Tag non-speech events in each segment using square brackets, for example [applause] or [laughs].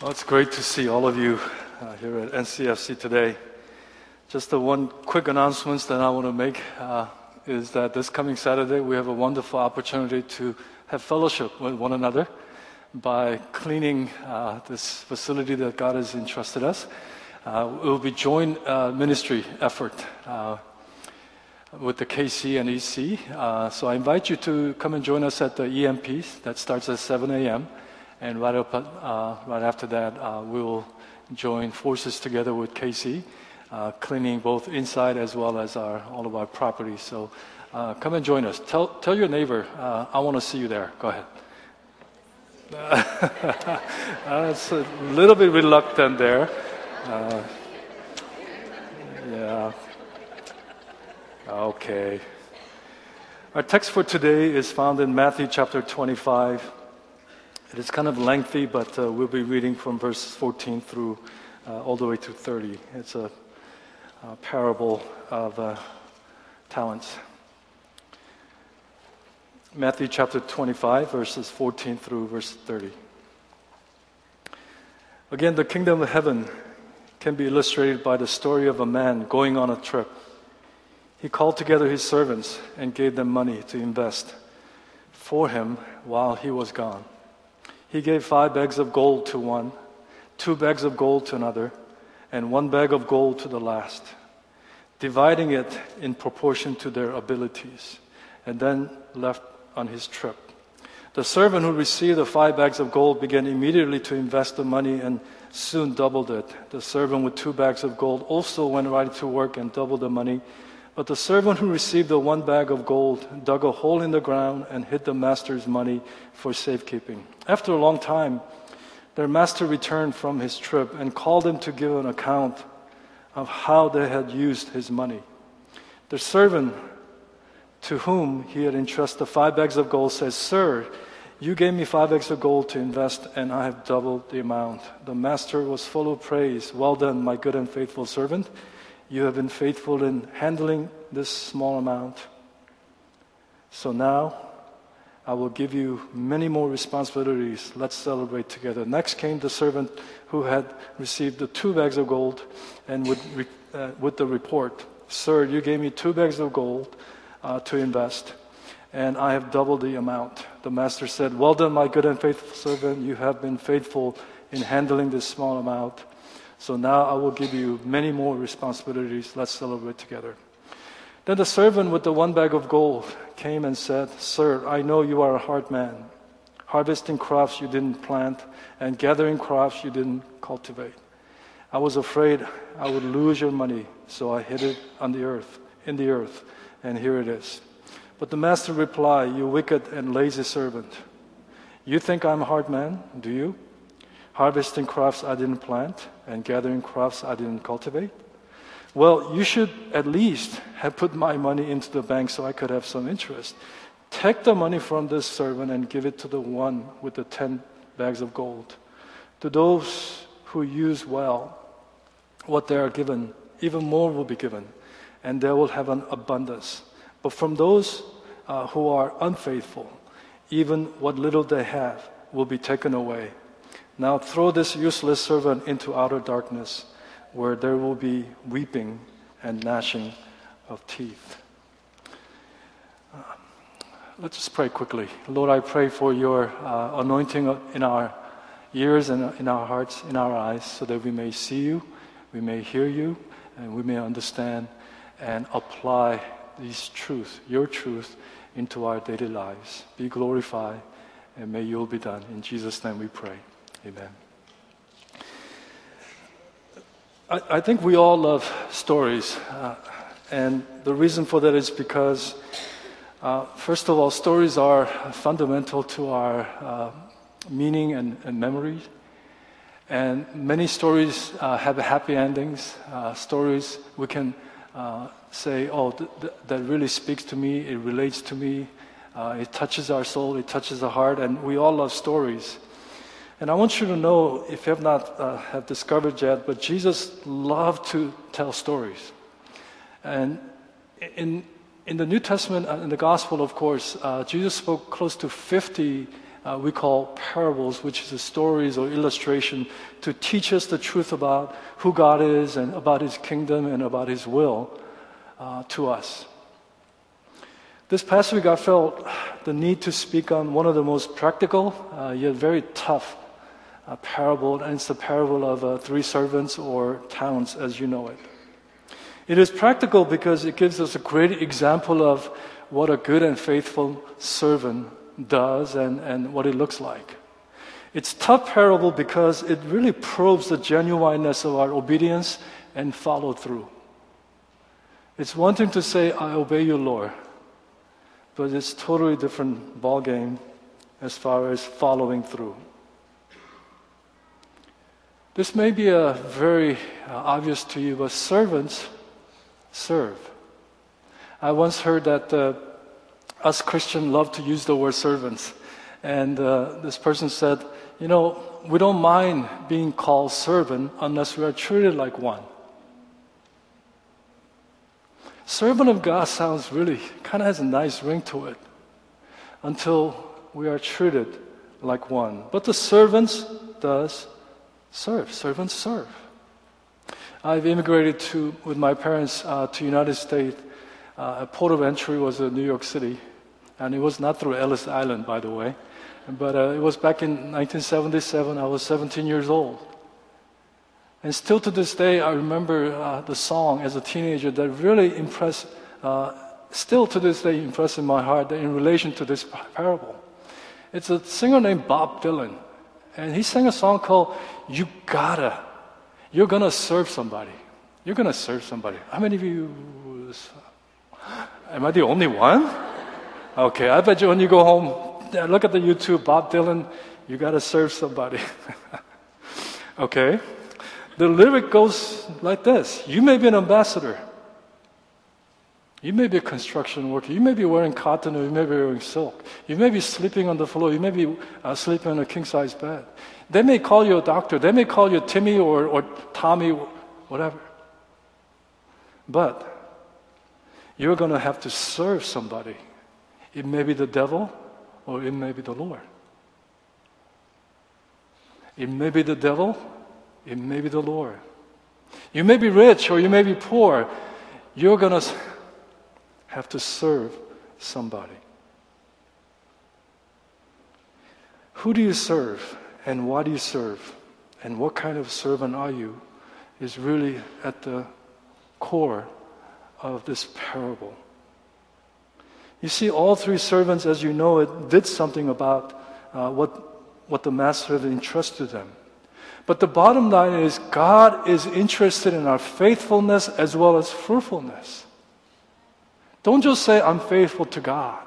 Well, it's great to see all of you uh, here at NCFC today. Just the one quick announcement that I want to make uh, is that this coming Saturday we have a wonderful opportunity to have fellowship with one another by cleaning uh, this facility that God has entrusted us. Uh, it will be joint uh, ministry effort uh, with the KC and EC. So I invite you to come and join us at the EMP that starts at 7 a.m. And right, up, uh, right after that, uh, we will join forces together with KC, uh, cleaning both inside as well as our, all of our properties. So uh, come and join us. Tell, tell your neighbor, uh, I want to see you there. Go ahead. [laughs] That's a little bit reluctant there. Uh, yeah. Okay. Our text for today is found in Matthew chapter 25. It is kind of lengthy, but uh, we'll be reading from verse 14 through uh, all the way to 30. It's a, a parable of uh, talents. Matthew chapter 25, verses 14 through verse 30. Again, the kingdom of heaven can be illustrated by the story of a man going on a trip. He called together his servants and gave them money to invest for him while he was gone. He gave five bags of gold to one, two bags of gold to another, and one bag of gold to the last, dividing it in proportion to their abilities, and then left on his trip. The servant who received the five bags of gold began immediately to invest the money and soon doubled it. The servant with two bags of gold also went right to work and doubled the money. But the servant who received the one bag of gold dug a hole in the ground and hid the master's money for safekeeping. After a long time, their master returned from his trip and called them to give an account of how they had used his money. The servant to whom he had entrusted five bags of gold says, Sir, you gave me five bags of gold to invest, and I have doubled the amount. The master was full of praise. Well done, my good and faithful servant. You have been faithful in handling this small amount. So now I will give you many more responsibilities. Let's celebrate together. Next came the servant who had received the two bags of gold and with, uh, with the report Sir, you gave me two bags of gold uh, to invest, and I have doubled the amount. The master said, Well done, my good and faithful servant. You have been faithful in handling this small amount. So now I will give you many more responsibilities. Let's celebrate together. Then the servant with the one bag of gold came and said, Sir, I know you are a hard man, harvesting crops you didn't plant and gathering crops you didn't cultivate. I was afraid I would lose your money, so I hid it on the earth, in the earth, and here it is. But the master replied, You wicked and lazy servant. You think I'm a hard man, do you? harvesting crops I didn't plant and gathering crops I didn't cultivate? Well, you should at least have put my money into the bank so I could have some interest. Take the money from this servant and give it to the one with the 10 bags of gold. To those who use well what they are given, even more will be given, and they will have an abundance. But from those uh, who are unfaithful, even what little they have will be taken away. Now throw this useless servant into outer darkness, where there will be weeping and gnashing of teeth. Uh, let's just pray quickly. Lord, I pray for your uh, anointing in our ears and in our hearts, in our eyes, so that we may see you, we may hear you, and we may understand and apply these truth, your truth, into our daily lives. Be glorified, and may your will be done. In Jesus' name we pray. Amen. I, I think we all love stories. Uh, and the reason for that is because, uh, first of all, stories are fundamental to our uh, meaning and, and. And many stories uh, have happy endings. Uh, stories we can uh, say, oh, th- th- that really speaks to me, it relates to me, it touches our soul, it touches the heart, and we all love stories. And I want you to know, if you have not uh, have discovered yet, but Jesus loved to tell stories. And in, in the New Testament, uh, in the Gospel, of course, uh, Jesus spoke close to 50 uh, we call parables, which is stories or illustration to teach us the truth about who God is and about His kingdom and about His will uh, to us. This past week, I felt the need to speak on one of the most practical uh, yet very tough uh, parable, and it's the parable of uh, three servants or talents as you know it. It is practical because it gives us a great example of what a good and faithful servant does and, and what it looks like. It's tough parable because it really probes the genuineness of our obedience and follow through. It's one thing to say, I obey you, Lord, but it's totally different ball game as far as following through. This may be a very uh, obvious to you, but servants serve. I once heard that uh, us Christians love to use the word servants. And uh, this person said, You know, we don't mind being called servant unless we are treated like one. Servant of God sounds really kind of has a nice ring to it until we are treated like one. But the servants does serve. Servants serve. I've immigrated to with my parents uh, to United States. Uh, port of entry was uh, New York City, and it was not through Ellis Island, by the way, but uh, it was back in 1977. I was 17 years old. And still to this day, I remember uh, the song as a teenager that really impressed, uh, still to this day impressed in my heart in relation to this parable. It's a singer named Bob Dylan. And he sang a song called You Gotta. You're gonna serve somebody. You're gonna serve somebody. How many of you? Am I the only one? Okay, I bet you when you go home, look at the YouTube, Bob Dylan, you gotta serve somebody. [laughs] okay? The lyric goes like this You may be an ambassador. You may be a construction worker. You may be wearing cotton or you may be wearing silk. You may be sleeping on the floor. You may be uh, sleeping on a king size bed. They may call you a doctor. They may call you Timmy or, or Tommy, whatever. But you're going to have to serve somebody. It may be the devil or it may be the Lord. It may be the devil it may be the Lord. You may be rich or you may be poor. You're going to have to serve somebody. Who do you serve and why do you serve and what kind of servant are you is really at the core of this parable. You see, all three servants, as you know it, did something about uh, what, what the master had entrusted them. But the bottom line is God is interested in our faithfulness as well as fruitfulness. Don't just say, I'm faithful to God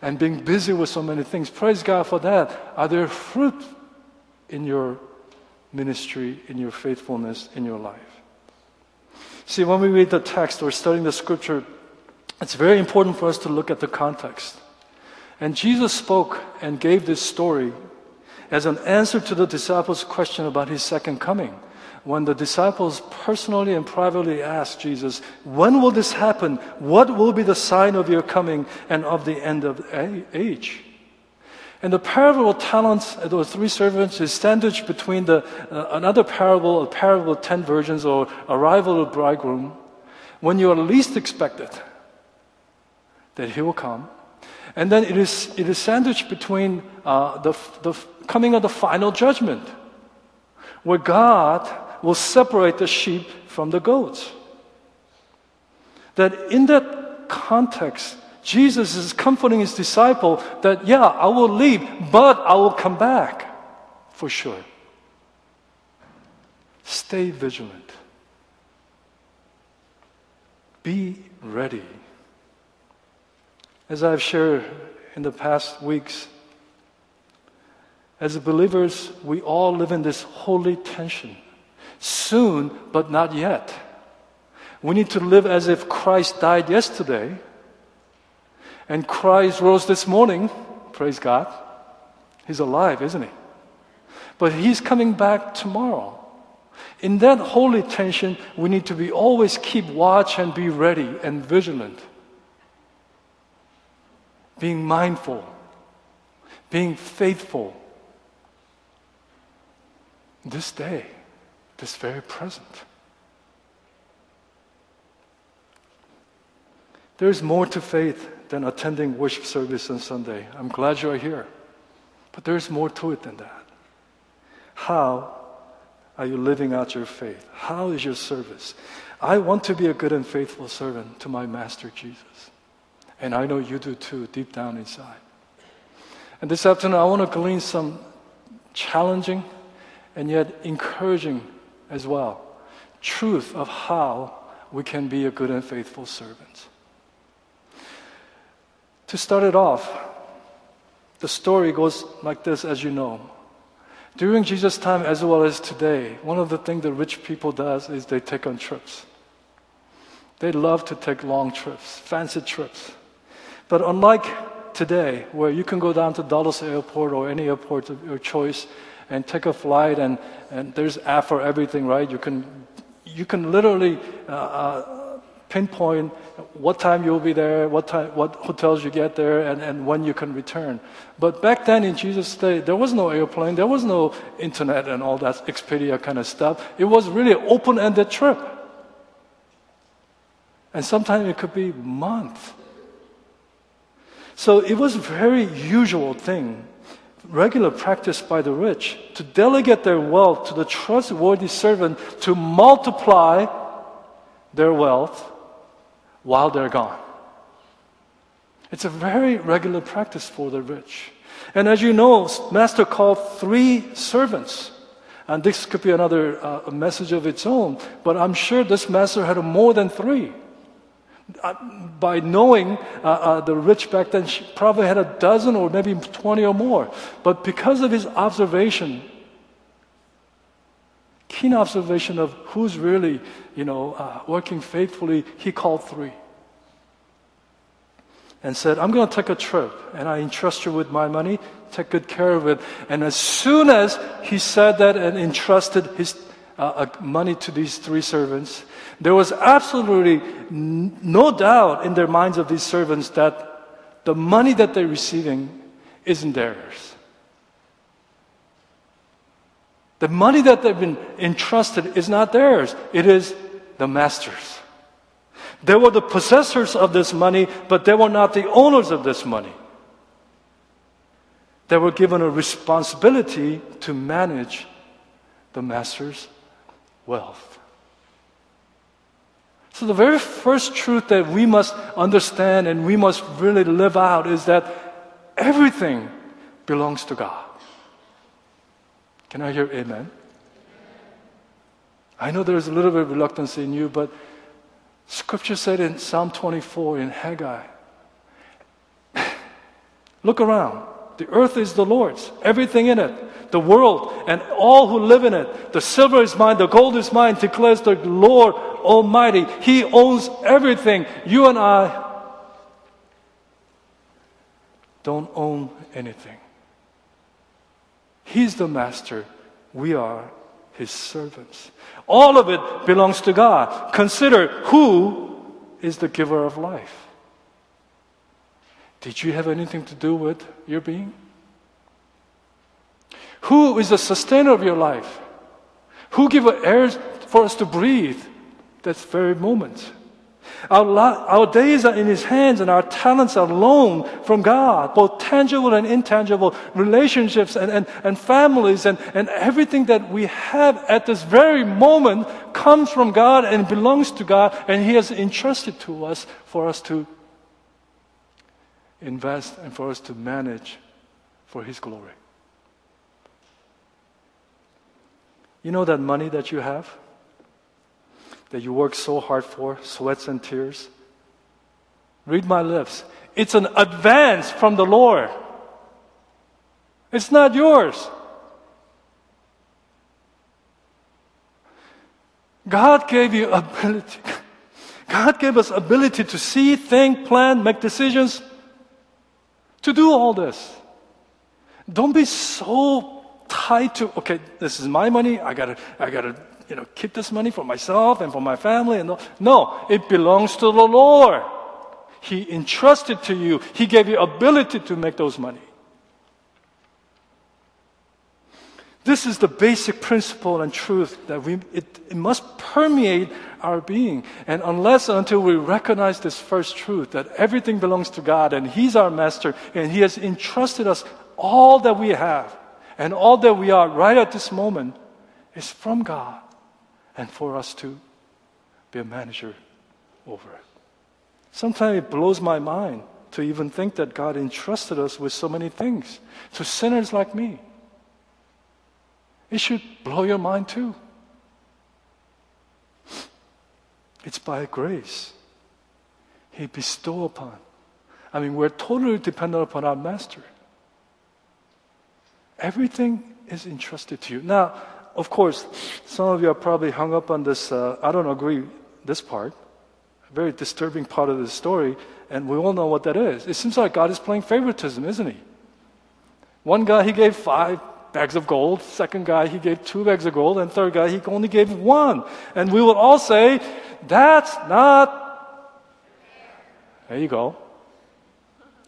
and being busy with so many things. Praise God for that. Are there fruit in your ministry, in your faithfulness, in your life? See, when we read the text or studying the scripture, it's very important for us to look at the context. And Jesus spoke and gave this story as an answer to the disciples' question about his second coming. When the disciples personally and privately asked Jesus, When will this happen? What will be the sign of your coming and of the end of age? And the parable of talents, uh, those three servants, is sandwiched between the, uh, another parable, a parable of ten virgins, or arrival of bridegroom, when you are least expected that he will come. And then it is, it is sandwiched between uh, the, the coming of the final judgment, where God will separate the sheep from the goats. That in that context, Jesus is comforting his disciple that, yeah, I will leave, but I will come back for sure. Stay vigilant. Be ready. As I've shared in the past weeks, as believers, we all live in this holy tension. Soon, but not yet. We need to live as if Christ died yesterday and Christ rose this morning. Praise God. He's alive, isn't he? But he's coming back tomorrow. In that holy tension, we need to be always keep watch and be ready and vigilant. Being mindful being faithful this day, this very present. There's more to faith than attending worship service on Sunday. I'm glad you're here. But there's more to it than that. How are you living out your faith? How is your service? I want to be a good and faithful servant to my Master Jesus. And I know you do too, deep down inside. And this afternoon, I want to glean some challenging and yet encouraging as well truth of how we can be a good and faithful servant. To start it off, the story goes like this, as you know. During Jesus' time as well as today, one of the things the rich people does is they take on trips. They love to take long trips, fancy trips. But unlike today, where you can go down to Dallas Airport or any airport of your choice and take a flight, and, and there's app for everything, right? You can, you can literally uh, uh, pinpoint what time you'll be there, what, time, what hotels you get there, and, and when you can return. But back then in Jesus' day, there was no airplane, there was no internet and all that Expedia kind of stuff. It was really an open-ended trip. And sometimes it could be months. So it was a very usual thing, regular practice by the rich, to delegate their wealth to the trustworthy servant to multiply their wealth while they're gone. It's a very regular practice for the rich. And as you know, Master called three servants. And this could be another uh, message of its own, but I'm sure this master had more than three. Uh, by knowing uh, uh the rich back then, she probably had a dozen or maybe 20 or more. But because of his observation, keen observation of who's really, you know, uh, working faithfully, he called three. And said, I'm going to take a trip and I entrust you with my money, take good care of it. And as soon as he said that and entrusted his uh, money to these three servants, there was absolutely no doubt in their minds of these servants that the money that they're receiving isn't theirs. The money that they've been entrusted is not theirs, it is the master's. They were the possessors of this money, but they were not the owners of this money. They were given a responsibility to manage the master's wealth. So, the very first truth that we must understand and we must really live out is that everything belongs to God. Can I hear amen? I know there's a little bit of reluctance in you, but scripture said in Psalm 24 in Haggai, [sighs] look around. The earth is the Lord's, everything in it, the world, and all who live in it. The silver is mine, the gold is mine, declares the Lord Almighty. He owns everything. You and I don't own anything. He's the master. We are his servants. All of it belongs to God. Consider who is the giver of life. Did you have anything to do with your being? Who is the sustainer of your life? Who gives air for us to breathe? That very moment. Our, our days are in His hands and our talents are loaned from God, both tangible and intangible relationships and, and, and families and, and everything that we have at this very moment comes from God and belongs to God and He has entrusted to us for us to invest and for us to manage for His glory. You know that money that you have? that you work so hard for, sweats and tears? Read my lips. It's an advance from the Lord. It's not yours. God gave you [laughs] ability. God gave us ability to see, think, plan, make decisions, to do all this. Don't be so tied to, okay, this is my money, I gotta, I gotta you know, keep this money for myself and for my family. And no, it belongs to the Lord. He entrusted to you. He gave you ability to make those money. This is the basic principle and truth that we, it, it must permeate our being. And unless until we recognize this first truth that everything belongs to God and He's our master and He has entrusted us all that we have and all that we are right at this moment is from God and for us to be a manager over it. Sometimes it blows my mind to even think that God entrusted us with so many things to sinners like me. It should blow your mind too. It's by grace. He bestow upon. I mean, we're totally dependent upon our master. Everything is entrusted to you. Now, of course, some of you are probably hung up on this. Uh, I don't agree this part. A very disturbing part of the story, and we all know what that is. It seems like God is playing favoritism, isn't he? One guy he gave five, bags of gold. Second guy, he gave two bags of gold. And third guy, he only gave one. And we would all say, that's not. There you go.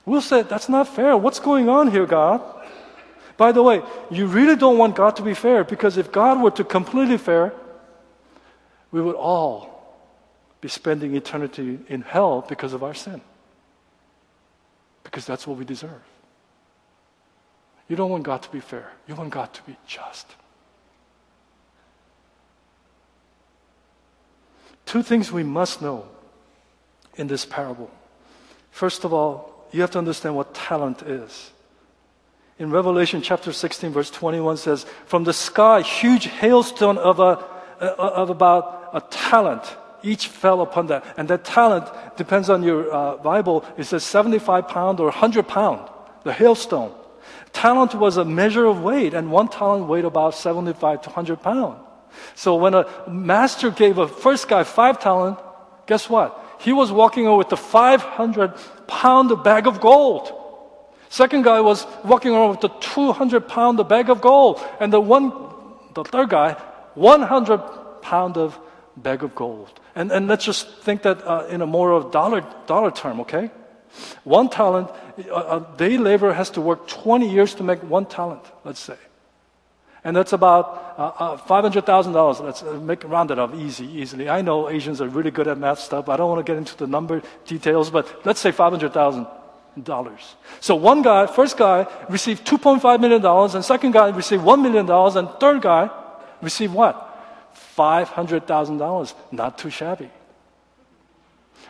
We'll say, that's not fair. What's going on here, God? By the way, you really don't want God to be fair because if God were to completely fair, we would all be spending eternity in hell because of our sin. Because that's what we deserve. You don't want God to be fair. You want God to be just. Two things we must know in this parable. First of all, you have to understand what talent is. In Revelation chapter 16, verse 21 says, From the sky, huge hailstone of, a, of about a talent each fell upon that. And that talent depends on your uh, Bible. It says 75 pound or 100 pound, the hailstone. Talent was a measure of weight, and one talent weighed about 75 to 100 pounds. So when a master gave a first guy five talent, guess what? He was walking over with a 500 pound bag of gold. Second guy was walking around with a 200 pound bag of gold. And the one, the third guy, 100 pound of bag of gold. And, and let's just think that uh, in a more of dollar, dollar term, okay? One talent, a day laborer has to work 20 years to make one talent, let's say. And that's about uh, uh, $500,000. Let's uh, make round it up easy, easily. I know Asians are really good at math stuff. I don't want to get into the number details, but let's say $500,000. So one guy, first guy, received $2.5 million, and second guy received $1 million, and third guy received what? $500,000. Not too shabby.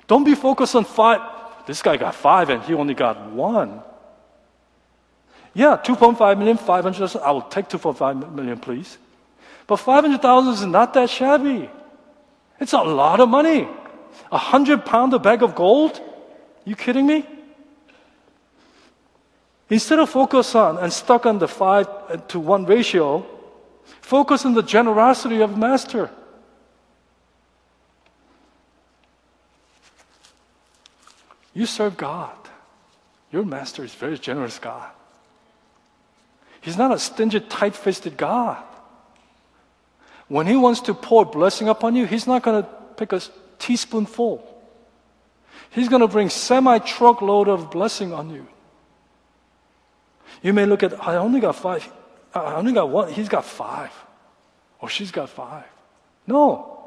Don't be focused on five. This guy got five and he only got one. Yeah, 2.5 million, 500,000. I will take 2.5 million, please. But 500,000 is not that shabby. It's a lot of money. A hundred pound a bag of gold? You kidding me? Instead of focus on and stuck on the five to one ratio, focus on the generosity of master. You serve God. Your master is very generous God. He's not a stingy, tight fisted God. When He wants to pour blessing upon you, He's not going to pick a teaspoonful. He's going to bring semi truckload of blessing on you. You may look at, I only got five. I only got one. He's got five. Or she's got five. No.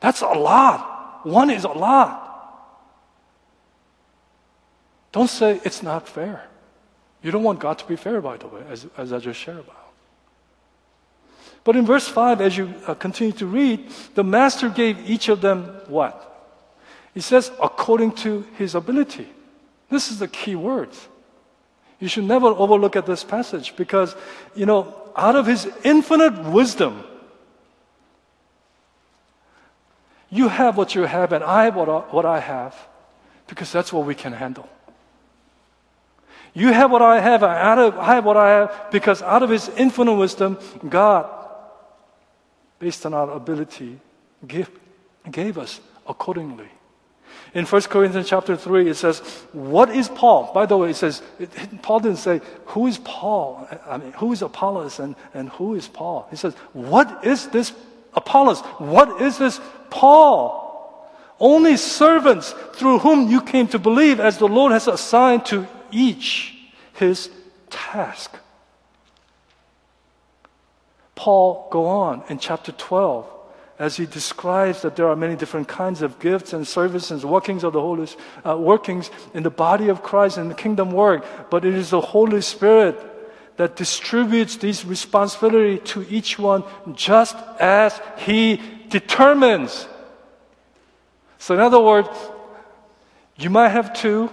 That's a lot. One is a lot. Don't say it's not fair. You don't want God to be fair, by the way, as, as I just shared about. But in verse 5, as you uh, continue to read, the master gave each of them what? He says, according to his ability. This is the key word. You should never overlook at this passage because, you know, out of his infinite wisdom, you have what you have and I have what I, what I have because that's what we can handle. You have what I have, I have what I have, because out of His infinite wisdom, God, based on our ability, gave, gave us accordingly. In 1 Corinthians chapter 3, it says, What is Paul? By the way, it says, it, Paul didn't say, Who is Paul? I mean, who is Apollos and, and who is Paul? He says, What is this Apollos? What is this Paul? Only servants through whom you came to believe, as the Lord has assigned to each his task. Paul go on in chapter 12 as he describes that there are many different kinds of gifts and services, workings of the Holy uh, workings in the body of Christ and the kingdom work, but it is the Holy Spirit that distributes these responsibility to each one just as he determines. So in other words, you might have two,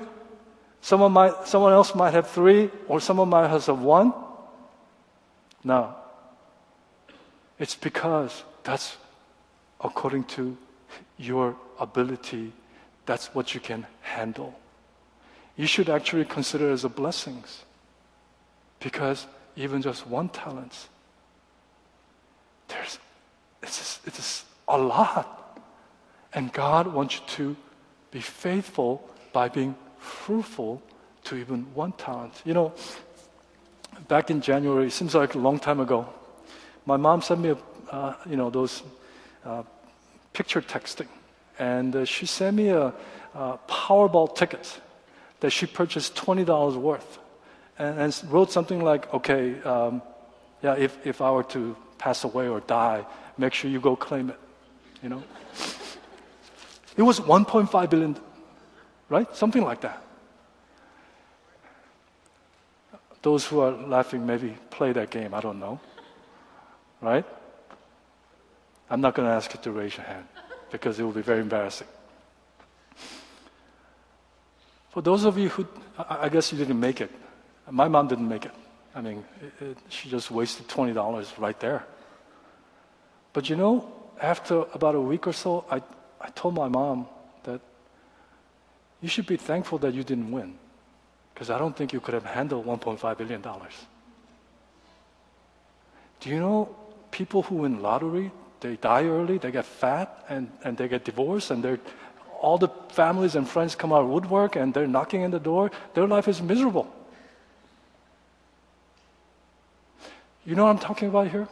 someone might someone else might have three, or someone might have one. No. It's because that's according to your ability, that's what you can handle. You should actually consider as a blessings. Because even just one talent, there's it's, it's a lot. And God wants you to be faithful by being fruitful to even one talent. You know, back in January, it seems like a long time ago, my mom sent me, a, uh, you know, those uh, picture texting. And uh, she sent me a, a, Powerball ticket that she purchased $20 worth. And, and wrote something like, okay, um, yeah, if, if I were to pass away or die, make sure you go claim it. You know? It was 1.5 billion, right? Something like that. Those who are laughing maybe play that game, I don't know. Right? I'm not going to ask you to raise your hand because it will be very embarrassing. For those of you who, I guess you didn't make it. My mom didn't make it. I mean, it, it, she just wasted $20 right there. But you know, after about a week or so, I, I told my mom you should be thankful that you didn't win because I don't think you could have handled $1.5 billion. Do you know people who win lottery, they die early, they get fat, and, and they get divorced, and they're, all the families and friends come out of woodwork, and they're knocking in the door. Their life is miserable. You know what I'm talking about here?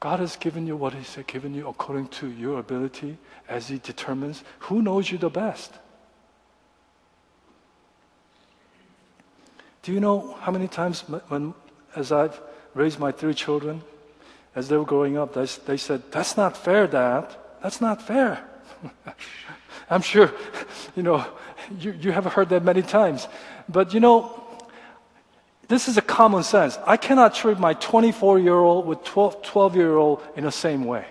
God has given you what He's given you according to your ability as He determines who knows you the best. Do you know how many times when, as I've raised my three children, as they were growing up, they, they said, That's not fair, Dad. That's not fair. [laughs] I'm sure, [laughs] you know, you, you have heard that many times. But you know, this is a common sense. I cannot treat my 24 year old with 12, 12 year old in the same way.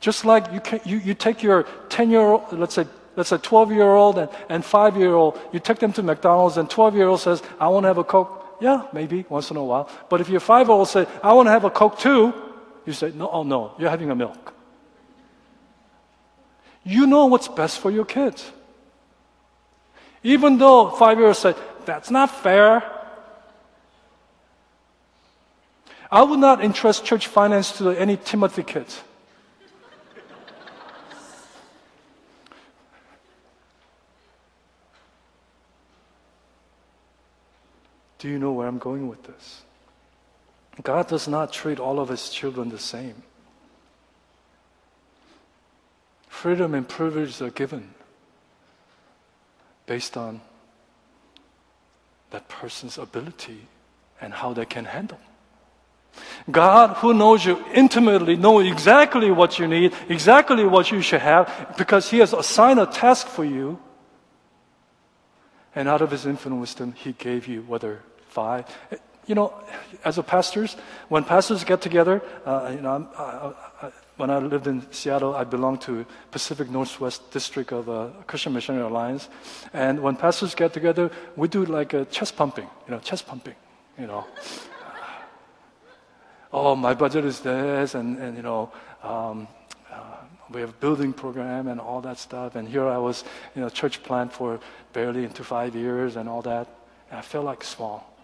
Just like you, can, you, you take your 10 year old, let's say, let's say 12 year old and, and 5 year old, you take them to McDonald's and 12 year old says, I want to have a Coke. Yeah, maybe once in a while. But if your five year old says, I want to have a Coke too, you say, no, oh no, you're having a milk. You know what's best for your kids. Even though five year old say, that's not fair. I would not entrust church finance to any Timothy kids. Do you know where I'm going with this? God does not treat all of his children the same. Freedom and privilege are given based on that person's ability and how they can handle. God, who knows you intimately, knows exactly what you need, exactly what you should have, because He has assigned a task for you. And out of His infinite wisdom, He gave you whether five. You know, as a pastors, when pastors get together, uh, you know, I, I, when I lived in Seattle, I belonged to Pacific Northwest District of uh, Christian Missionary Alliance, and when pastors get together, we do like a chest pumping, you know, chest pumping, you know. [laughs] oh, my budget is this, and, and you know, um, we have building program and all that stuff. And here I was, you know, church plant for barely into five years and all that. And I felt like small.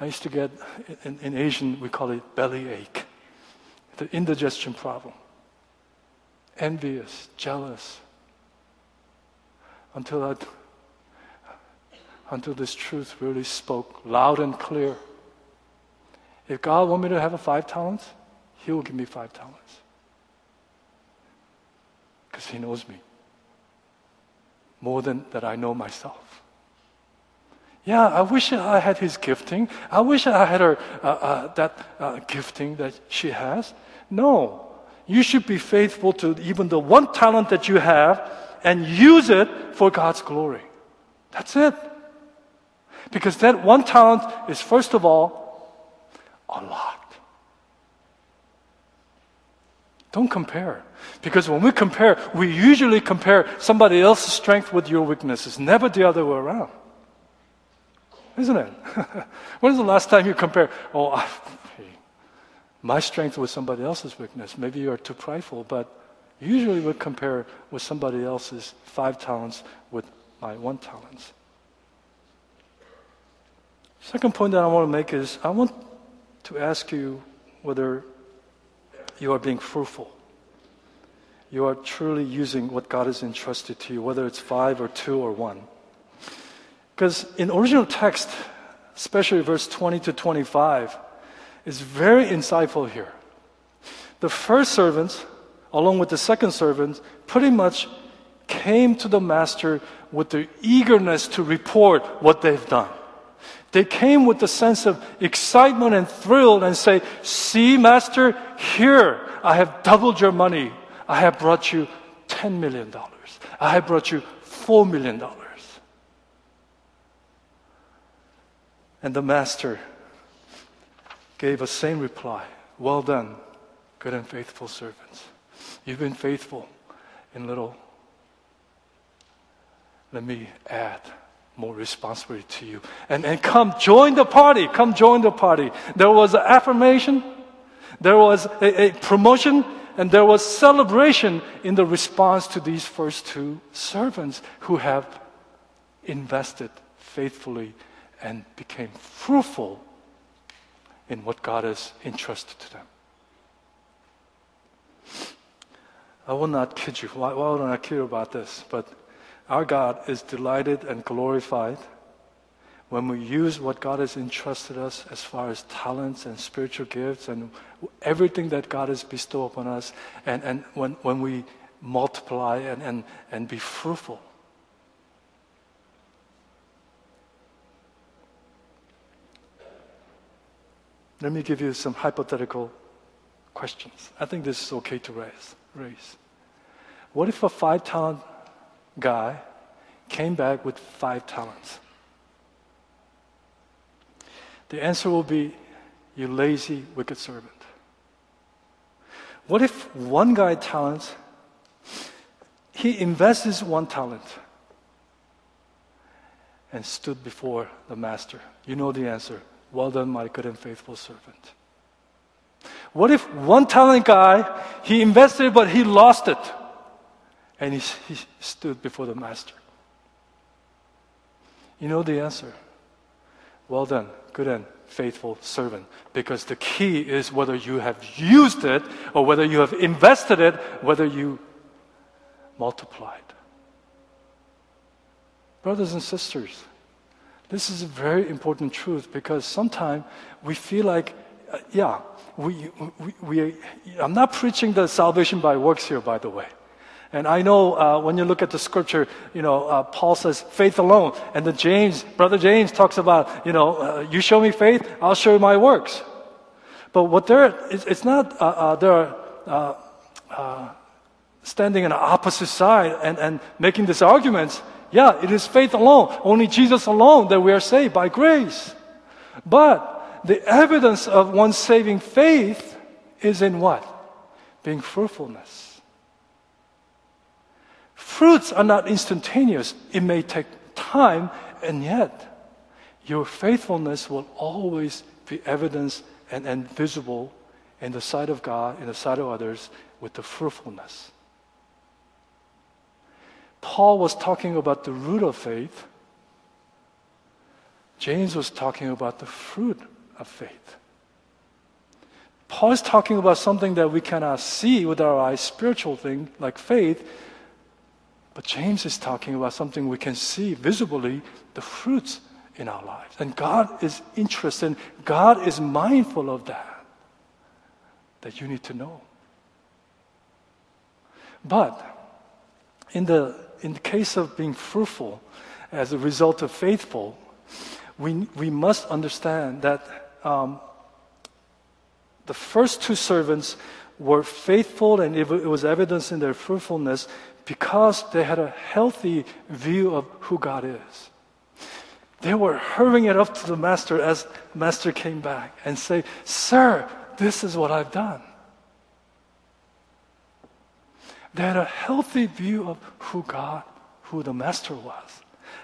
I used to get, in, in Asian, we call it belly ache, the indigestion problem. Envious, jealous. Until I, until this truth really spoke loud and clear. If God want me to have a five talents, He will give me five talents. Because He knows me more than that I know myself. Yeah, I wish I had his gifting. I wish I had her uh, uh, that uh, gifting that she has. No, you should be faithful to even the one talent that you have and use it for God's glory. That's it. Because that one talent is, first of all, a lot. Don't compare. Because when we compare, we usually compare somebody else's strength with your weaknesses, never the other way around. Isn't it? [laughs] when is the last time you compare? Oh, I, my strength with somebody else's weakness. Maybe you are too prideful, but usually we compare with somebody else's five talents with my one talents. Second point that I want to make is I want to ask you whether you are being fruitful. You are truly using what God has entrusted to you, whether it's five or two or one. Because in original text, especially verse 20 to 25, is very insightful here. The first servants, along with the second servants, pretty much came to the master with the eagerness to report what they've done. They came with a sense of excitement and thrill and say, See, Master, here I have doubled your money. I have brought you $10 million. I have brought you $4 million. And the master gave a same reply Well done, good and faithful servants. You've been faithful in little. Let me add more responsibility to you. And, and come join the party. Come join the party. There was affirmation, there was a, a promotion, and there was celebration in the response to these first two servants who have invested faithfully and became fruitful in what God has entrusted to them. I will not kid you. Why, why would I kid you about this? But our God is delighted and glorified when we use what God has entrusted us as far as talents and spiritual gifts and everything that God has bestowed upon us, and, and when, when we multiply and, and, and be fruitful. Let me give you some hypothetical questions. I think this is okay to raise. raise. What if a five talent guy came back with five talents? The answer will be, you lazy, wicked servant. What if one guy talents, he invests one talent and stood before the master? You know the answer. Well done, my good and faithful servant. What if one talent guy, he invested but he lost it? And he, he stood before the master. You know the answer. Well done, good and faithful servant. Because the key is whether you have used it or whether you have invested it, whether you multiplied. Brothers and sisters, this is a very important truth because sometimes we feel like, uh, yeah, we, we, we, I'm not preaching the salvation by works here, by the way. And I know uh, when you look at the scripture, you know, uh, Paul says faith alone. And the James, brother James talks about, you know, uh, you show me faith, I'll show you my works. But what there, it's, not, uh, uh, there are uh, standing on the opposite side and, and making these arguments. Yeah, it is faith alone, only Jesus alone that we are saved by grace. But the evidence of one's saving faith is in what? Being fruitfulness. Fruits are not instantaneous. It may take time, and yet your faithfulness will always be evidence and, and visible in the sight of God, in the sight of others, with the fruitfulness. Paul was talking about the root of faith. James was talking about the fruit of faith. Paul is talking about something that we cannot see with our eyes, spiritual thing like faith. But James is talking about something we can see visibly, the fruits in our lives. And God is interested, God is mindful of that, that you need to know. But in the in the case of being fruitful as a result of faithful, We, we must understand that um, the first two servants were faithful and it was evidence in their fruitfulness because they had a healthy view of who God is. They were hurrying it up to the master as master came back and say, Sir, this is what I've done. They had a healthy view of who God, who the master was.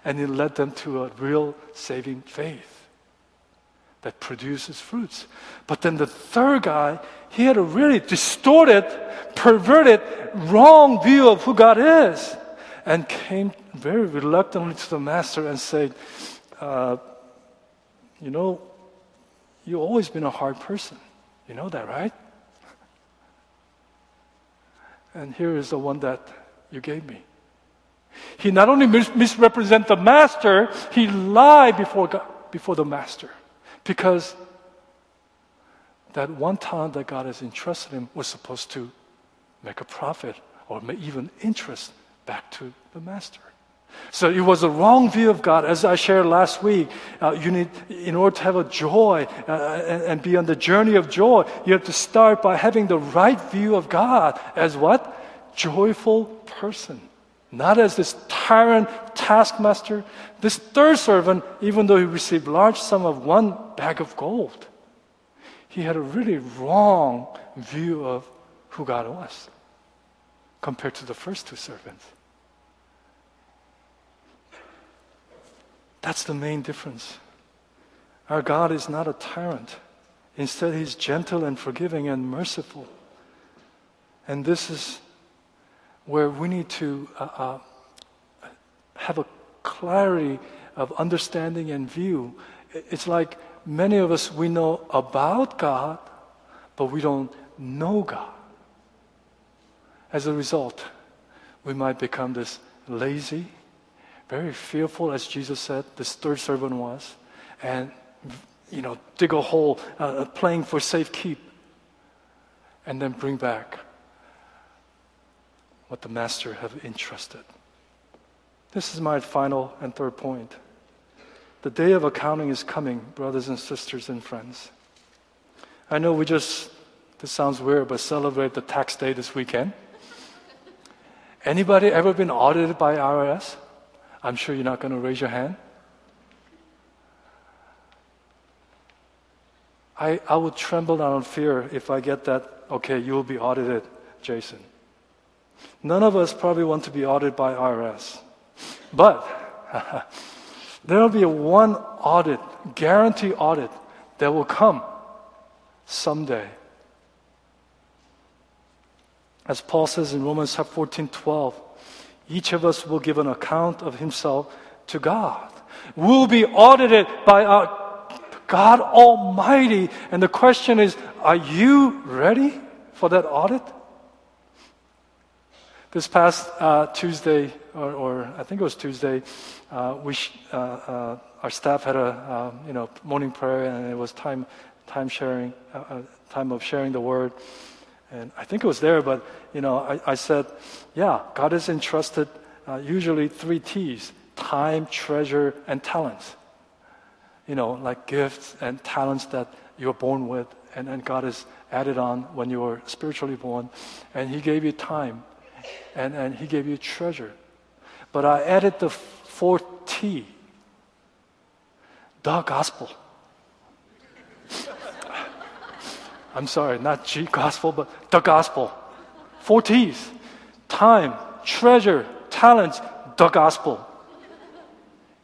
And it led them to a real saving faith that produces fruits. But then the third guy, he had a really distorted, perverted, wrong view of who God is. And came very reluctantly to the master and said, uh, You know, you've always been a hard person. You know that, right? And here is the one that you gave me. He not only mis- misrepresent the master, he lied before God, before the master, because that one talent that God has entrusted him was supposed to make a profit or even interest back to the master. So it was a wrong view of God. As I shared last week, uh, you need, in order to have a joy uh, and, and be on the journey of joy, you have to start by having the right view of God as what? Joyful person. Not as this tyrant taskmaster. This third servant, even though he received large sum of one bag of gold, he had a really wrong view of who God was compared to the first two servants. That's the main difference. Our God is not a tyrant. Instead, He's gentle and forgiving and merciful. And this is where we need to uh, uh, have a clarity of understanding and view. It's like many of us, we know about God, but we don't know God. As a result, we might become this lazy, very fearful, as Jesus said, this third servant was, and, you know, dig a hole, uh, playing for safe keep, and then bring back what the master have entrusted. This is my final and third point. The day of accounting is coming, brothers and sisters and friends. I know we just, this sounds weird, but celebrate the tax day this weekend. Anybody ever been audited by IRS? I'm sure you're not going to raise your hand. I, I would tremble out of fear if I get that, okay, you will be audited, Jason. None of us probably want to be audited by IRS. But [laughs] there will be a one audit, guarantee audit, that will come someday. As Paul says in Romans 14 12, each of us will give an account of himself to God. We'll be audited by our God Almighty. And the question is, are you ready for that audit? This past uh, Tuesday, or, or, I think it was Tuesday, uh, we sh- uh, uh our staff had a uh, you know morning prayer, and it was time time sharing, uh, time of sharing the word. And I think it was there, but you know, I, I said, yeah, God has entrusted usually three T's: time, treasure, and talents. You know, like gifts and talents that you were born with, and, and God has added on when you were spiritually born. And He gave you time, and, and He gave you treasure. But I added the fourth T: the gospel. [laughs] I'm sorry, not G gospel, but the gospel. Four T's time, treasure, talents, the gospel.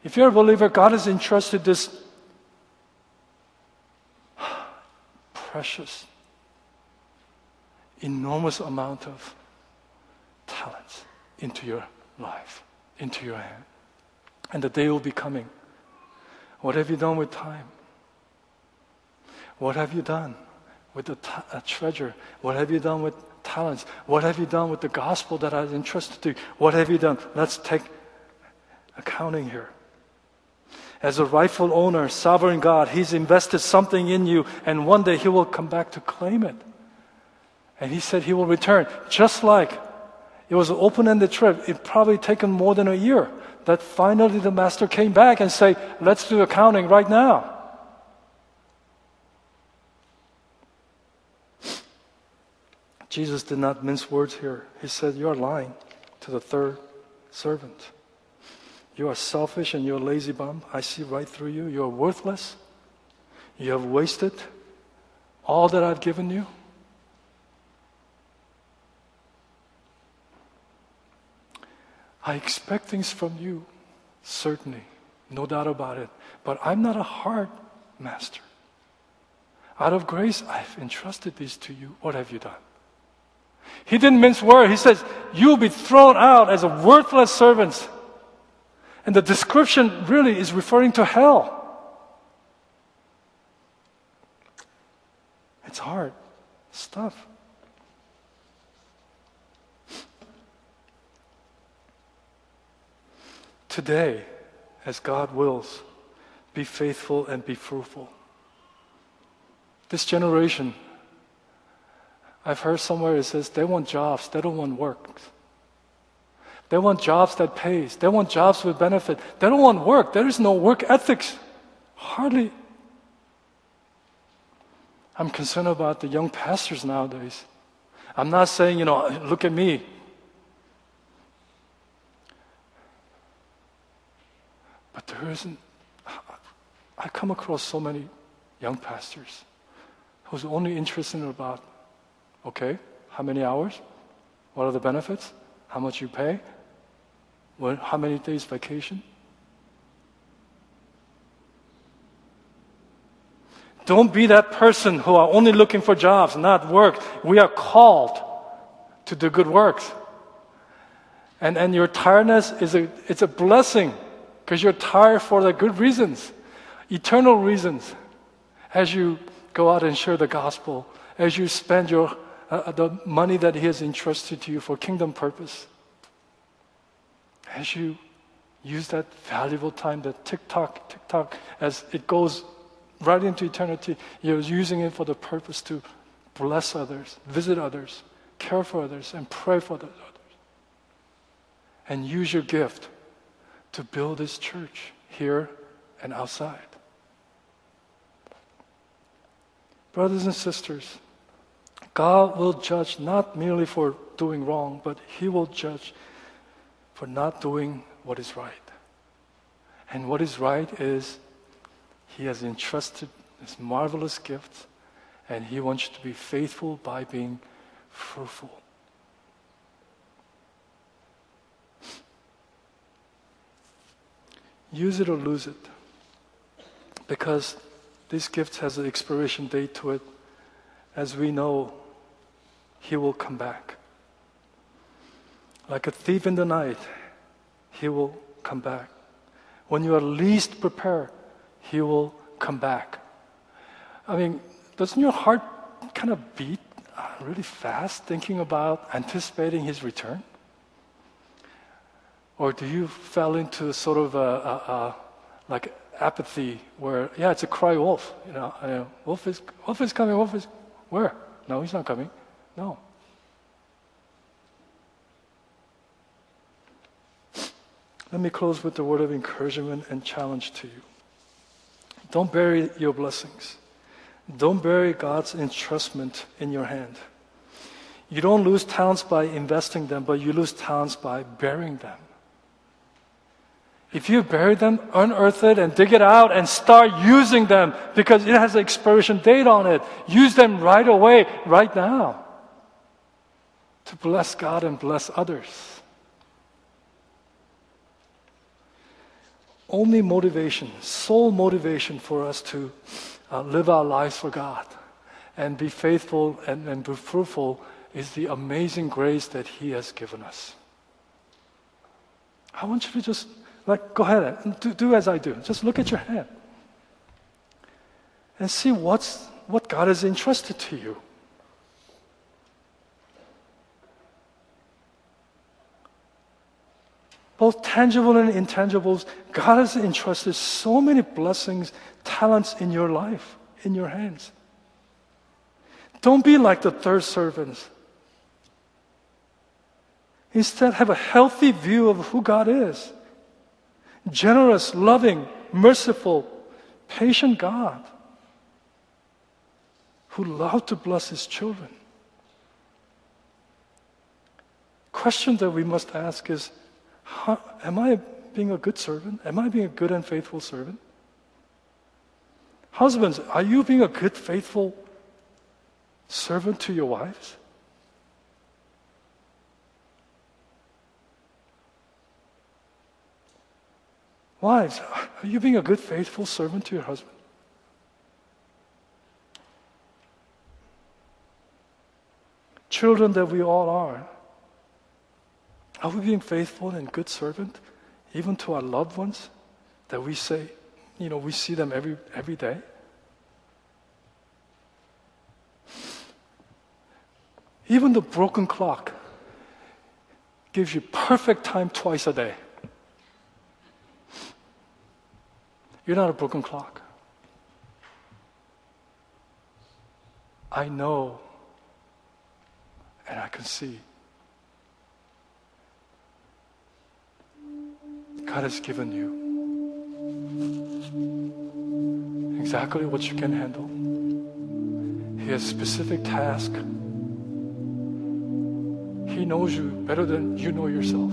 If you're a believer, God has entrusted this [sighs] precious, enormous amount of talents into your life, into your hand. And the day will be coming. What have you done with time? What have you done? with the uh, treasure? What have you done with talents? What have you done with the gospel that I entrusted to you? What have you done? Let's take accounting here. As a rightful owner, sovereign God, He's invested something in you, and one day He will come back to claim it. And He said He will return, just like It was an open-ended trip. It probably taken more than a year. That finally the master came back and say, "Let's do accounting right now." Jesus did not mince words here. He said, "You are lying to the third servant. You are selfish and you're a lazy bum. I see right through you. You're worthless. You have wasted all that I've given you." I expect things from you, certainly, no doubt about it. But I'm not a hard master. Out of grace, I've entrusted these to you. What have you done? He didn't mince words. He says, You'll be thrown out as a worthless servant. And the description really is referring to hell. It's hard stuff. Today, as God wills, be faithful and be fruitful. This generation, I've heard somewhere it says they want jobs, they don't want work. They want jobs that pays. They want jobs with benefit. They don't want work. There is no work ethics. Hardly. I'm concerned about the young pastors nowadays. I'm not saying, you know, look at me. But there isn't, I come across so many young pastors who's only interested in about, okay, how many hours? What are the benefits? How much you pay? When, how many days vacation? Don't be that person who are only looking for jobs, not work. We are called to do good works. And, and your tiredness is a, it's a blessing because you're tired for the good reasons, eternal reasons. As you go out and share the gospel, as you spend your, uh, uh, the money that He has entrusted to you for kingdom purpose, as you use that valuable time, that tick tock, tick tock, as it goes right into eternity, you're using it for the purpose to bless others, visit others, care for others, and pray for others. And use your gift to build His church here and outside. Brothers and sisters, God will judge not merely for doing wrong, but He will judge for not doing what is right. And what is right is He has entrusted this marvelous gift, and He wants you to be faithful by being fruitful. Use it or lose it. Because this gift has an expiration date to it. As we know, he will come back. Like a thief in the night, he will come back. When you are least prepared, he will come back. I mean, doesn't your heart kind of beat really fast thinking about anticipating his return? Or do you fell into sort of a, a, a like apathy where, yeah, it's a cry wolf, you know, know, wolf is, wolf is coming, wolf is, where? No, he's not coming. No. Let me close with the word of encouragement and challenge to you. Don't bury your blessings. Don't bury God's entrustment in your hand. You don't lose talents by investing them, but you lose talents by burying them. If you bury them, unearth it and dig it out and start using them because it has an expiration date on it. Use them right away, right now, to bless God and bless others. Only motivation, sole motivation for us to uh, live our lives for God and be faithful and, and be fruitful is the amazing grace that He has given us. I want you to just like, go ahead and do, do as I do. Just look at your hand and see what's, what God has entrusted to you. Both tangible and intangibles, God has entrusted so many blessings, talents in your life, in your hands. Don't be like the third servants. Instead, have a healthy view of who God is generous, loving, merciful, patient God who loved to bless his children. Question that we must ask is how, Am I being a good servant? Am I being a good and faithful servant? Husbands, are you being a good, faithful servant to your wives? Wives, are you being a good, faithful servant to your husband? Children that we all are, are we being faithful and good servant even to our loved ones that we say, you know, we see them every, every day? Even the broken clock gives you perfect time twice a day. You're not a broken clock. I know and I can see. God has given you exactly what you can handle. He has specific task. He knows you better than you know yourself.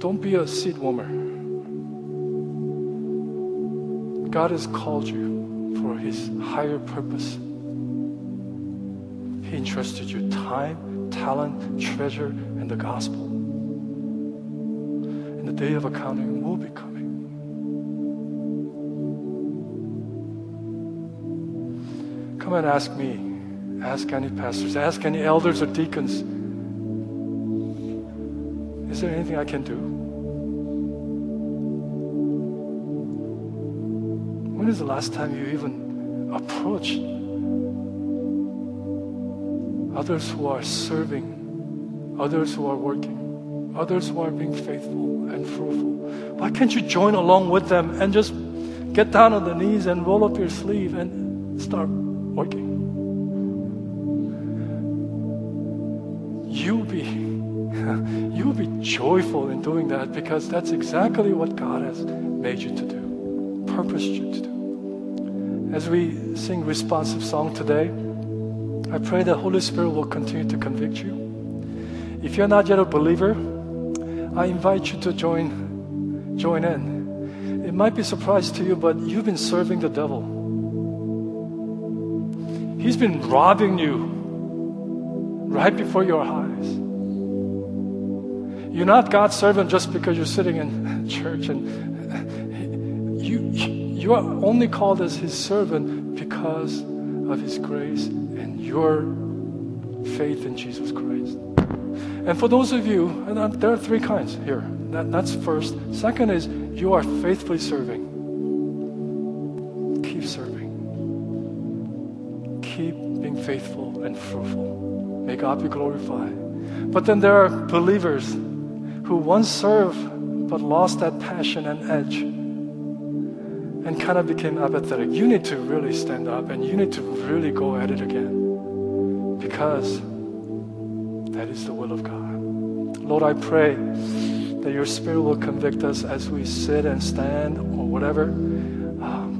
Don't be a seed warmer. God has called you for His higher purpose. He entrusted you time, talent, treasure, and the gospel. And the day of accounting will be coming. Come and ask me, ask any pastors, ask any elders or deacons. Is there anything I can do? When is the last time you even approached others who are serving, others who are working, others who are being faithful and fruitful? Why can't you join along with them and just get down on the knees and roll up your sleeve and start working? You'll be joyful in doing that because that's exactly what God has made you to do, purposed you to do. As we sing responsive song today, I pray the Holy Spirit will continue to convict you. If you're not yet a believer, I invite you to join join in. It might be a surprise to you, but you've been serving the devil. He's been robbing you right before your eyes. You're not God's servant just because you're sitting in [laughs] church and you you are only called as his servant because of his grace and your faith in Jesus Christ. And for those of you, and uh, there are three kinds here. That, that's first. Second is you are faithfully serving. Keep serving. Keep being faithful and fruitful. May God be glorified. But then there are believers who once served but lost that passion and edge and kind of became apathetic. You need to really stand up and you need to really go at it again because that is the will of God. Lord, I pray that your Spirit will convict us as we sit and stand or whatever. Um,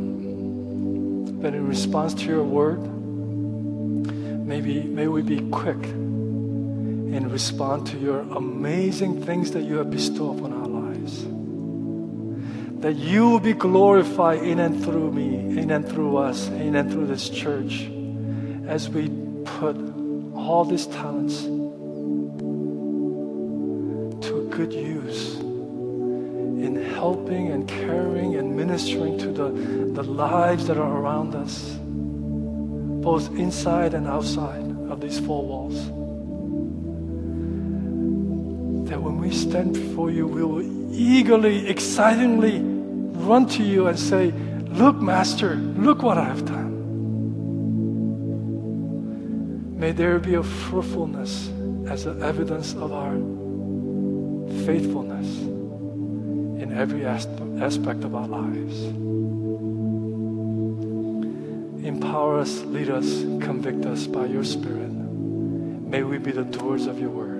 but in response to your word, maybe may we be quick and respond to your amazing things that you have bestowed upon our lives. That you will be glorified in and through me, in and through us, in and through this church, as we put all these talents to good use in helping and caring and ministering to the, the lives that are around us, both inside and outside of these four walls we stand before you, we will eagerly, excitingly run to you and say, Look, Master, look what I have done. May there be a fruitfulness as an evidence of our faithfulness in every aspect of our lives. Empower us, lead us, convict us by your Spirit. May we be the doers of your word.